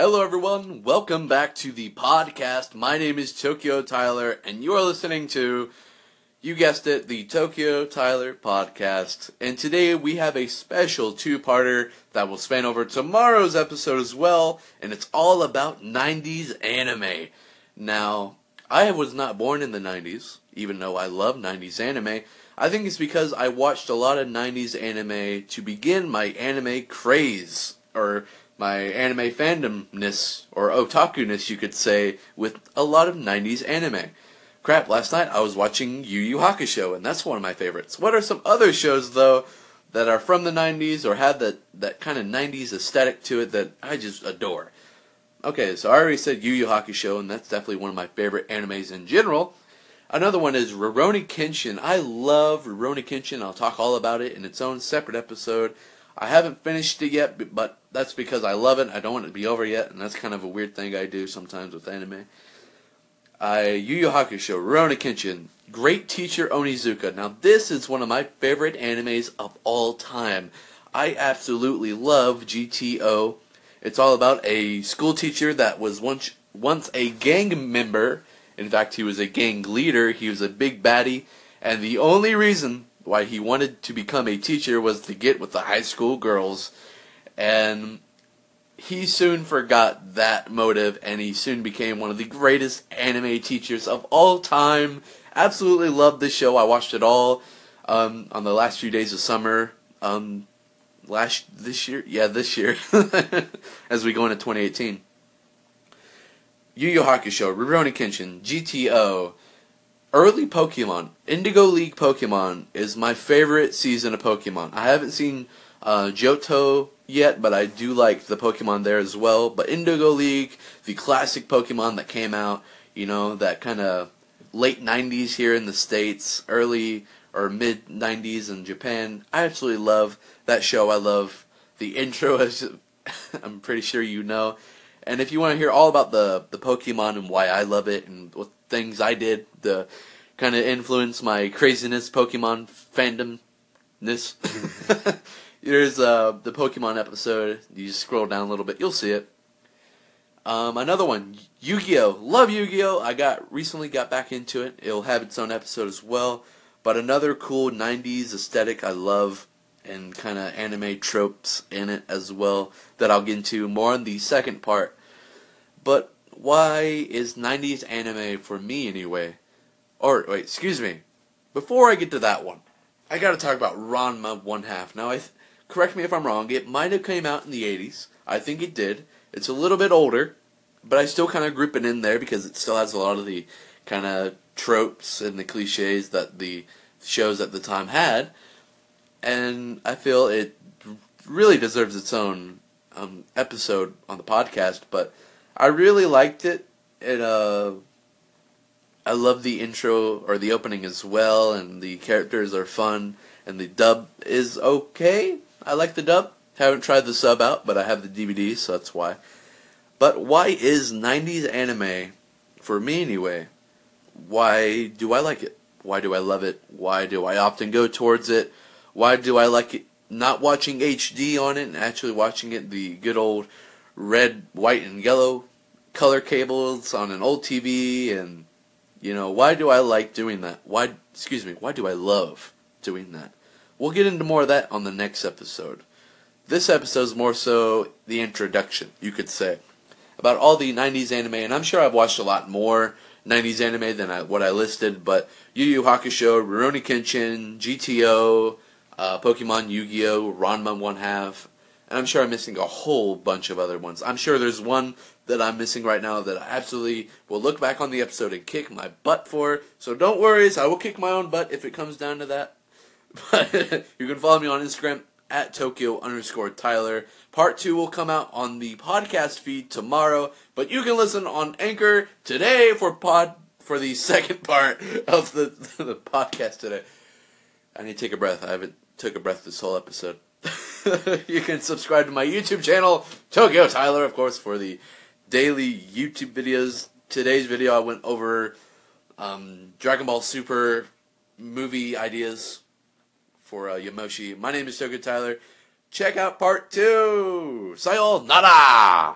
Hello, everyone. Welcome back to the podcast. My name is Tokyo Tyler, and you are listening to, you guessed it, the Tokyo Tyler podcast. And today we have a special two parter that will span over tomorrow's episode as well, and it's all about 90s anime. Now, I was not born in the 90s, even though I love 90s anime. I think it's because I watched a lot of 90s anime to begin my anime craze, or my anime fandomness, or otaku-ness you could say, with a lot of 90s anime. Crap, last night I was watching Yu Yu Hakusho, and that's one of my favorites. What are some other shows, though, that are from the 90s or had that, that kind of 90s aesthetic to it that I just adore? Okay, so I already said Yu Yu Hakusho, and that's definitely one of my favorite animes in general. Another one is Rurouni Kenshin. I love Rurouni Kenshin. I'll talk all about it in its own separate episode. I haven't finished it yet, but that's because I love it. I don't want it to be over yet, and that's kind of a weird thing I do sometimes with anime. I Yu Yu Hakusho, Rurouni Kenshin, Great Teacher Onizuka. Now this is one of my favorite animes of all time. I absolutely love GTO. It's all about a school teacher that was once once a gang member. In fact, he was a gang leader. He was a big baddie, and the only reason why he wanted to become a teacher was to get with the high school girls. And he soon forgot that motive and he soon became one of the greatest anime teachers of all time. Absolutely loved this show. I watched it all um, on the last few days of summer. Um, last this year, yeah, this year, as we go into 2018. Yu Yu Hakusho, Rurouni Kenshin, GTO, early Pokemon, Indigo League Pokemon is my favorite season of Pokemon. I haven't seen uh, Johto yet, but I do like the Pokemon there as well. But Indigo League, the classic Pokemon that came out, you know, that kind of late 90s here in the States, early or mid 90s in Japan. I absolutely love that show. I love the intro, as I'm pretty sure you know. And if you want to hear all about the, the Pokemon and why I love it and what things I did to kind of influence my craziness Pokemon fandomness, there's uh, the Pokemon episode. You just scroll down a little bit, you'll see it. Um, another one, Yu-Gi-Oh! Love Yu-Gi-Oh! I got recently got back into it. It'll have its own episode as well. But another cool 90s aesthetic I love and kind of anime tropes in it as well that I'll get into more in the second part. But why is 90s anime for me anyway? Or wait, excuse me. Before I get to that one, I got to talk about Ranma One Half. Now, I correct me if I'm wrong. It might have came out in the 80s. I think it did. It's a little bit older, but I still kind of group it in there because it still has a lot of the kind of tropes and the cliches that the shows at the time had. And I feel it really deserves its own um, episode on the podcast. But I really liked it. It uh, I love the intro or the opening as well, and the characters are fun, and the dub is okay. I like the dub. Haven't tried the sub out, but I have the DVD, so that's why. But why is 90s anime, for me anyway, why do I like it? Why do I love it? Why do I often go towards it? Why do I like it not watching HD on it and actually watching it the good old red, white, and yellow color cables on an old TV and you know, why do I like doing that? Why excuse me, why do I love doing that? We'll get into more of that on the next episode. This episode is more so the introduction, you could say, about all the 90s anime, and I'm sure I've watched a lot more 90s anime than I, what I listed, but Yu Yu Hakusho, Rurouni Kenshin, GTO, uh, Pokemon Yu-Gi-Oh, Ranma One Half, and I'm sure I'm missing a whole bunch of other ones. I'm sure there's one that I'm missing right now that I absolutely will look back on the episode and kick my butt for. So don't worry, I will kick my own butt if it comes down to that. But you can follow me on Instagram at Tokyo underscore Tyler. Part two will come out on the podcast feed tomorrow, but you can listen on Anchor today for pod for the second part of the the podcast today. I need to take a breath. I haven't took a breath this whole episode. you can subscribe to my YouTube channel, Tokyo Tyler, of course, for the daily YouTube videos. Today's video, I went over um, Dragon Ball Super movie ideas for uh, Yamoshi. My name is Tokyo Tyler. Check out part two. Sayonara!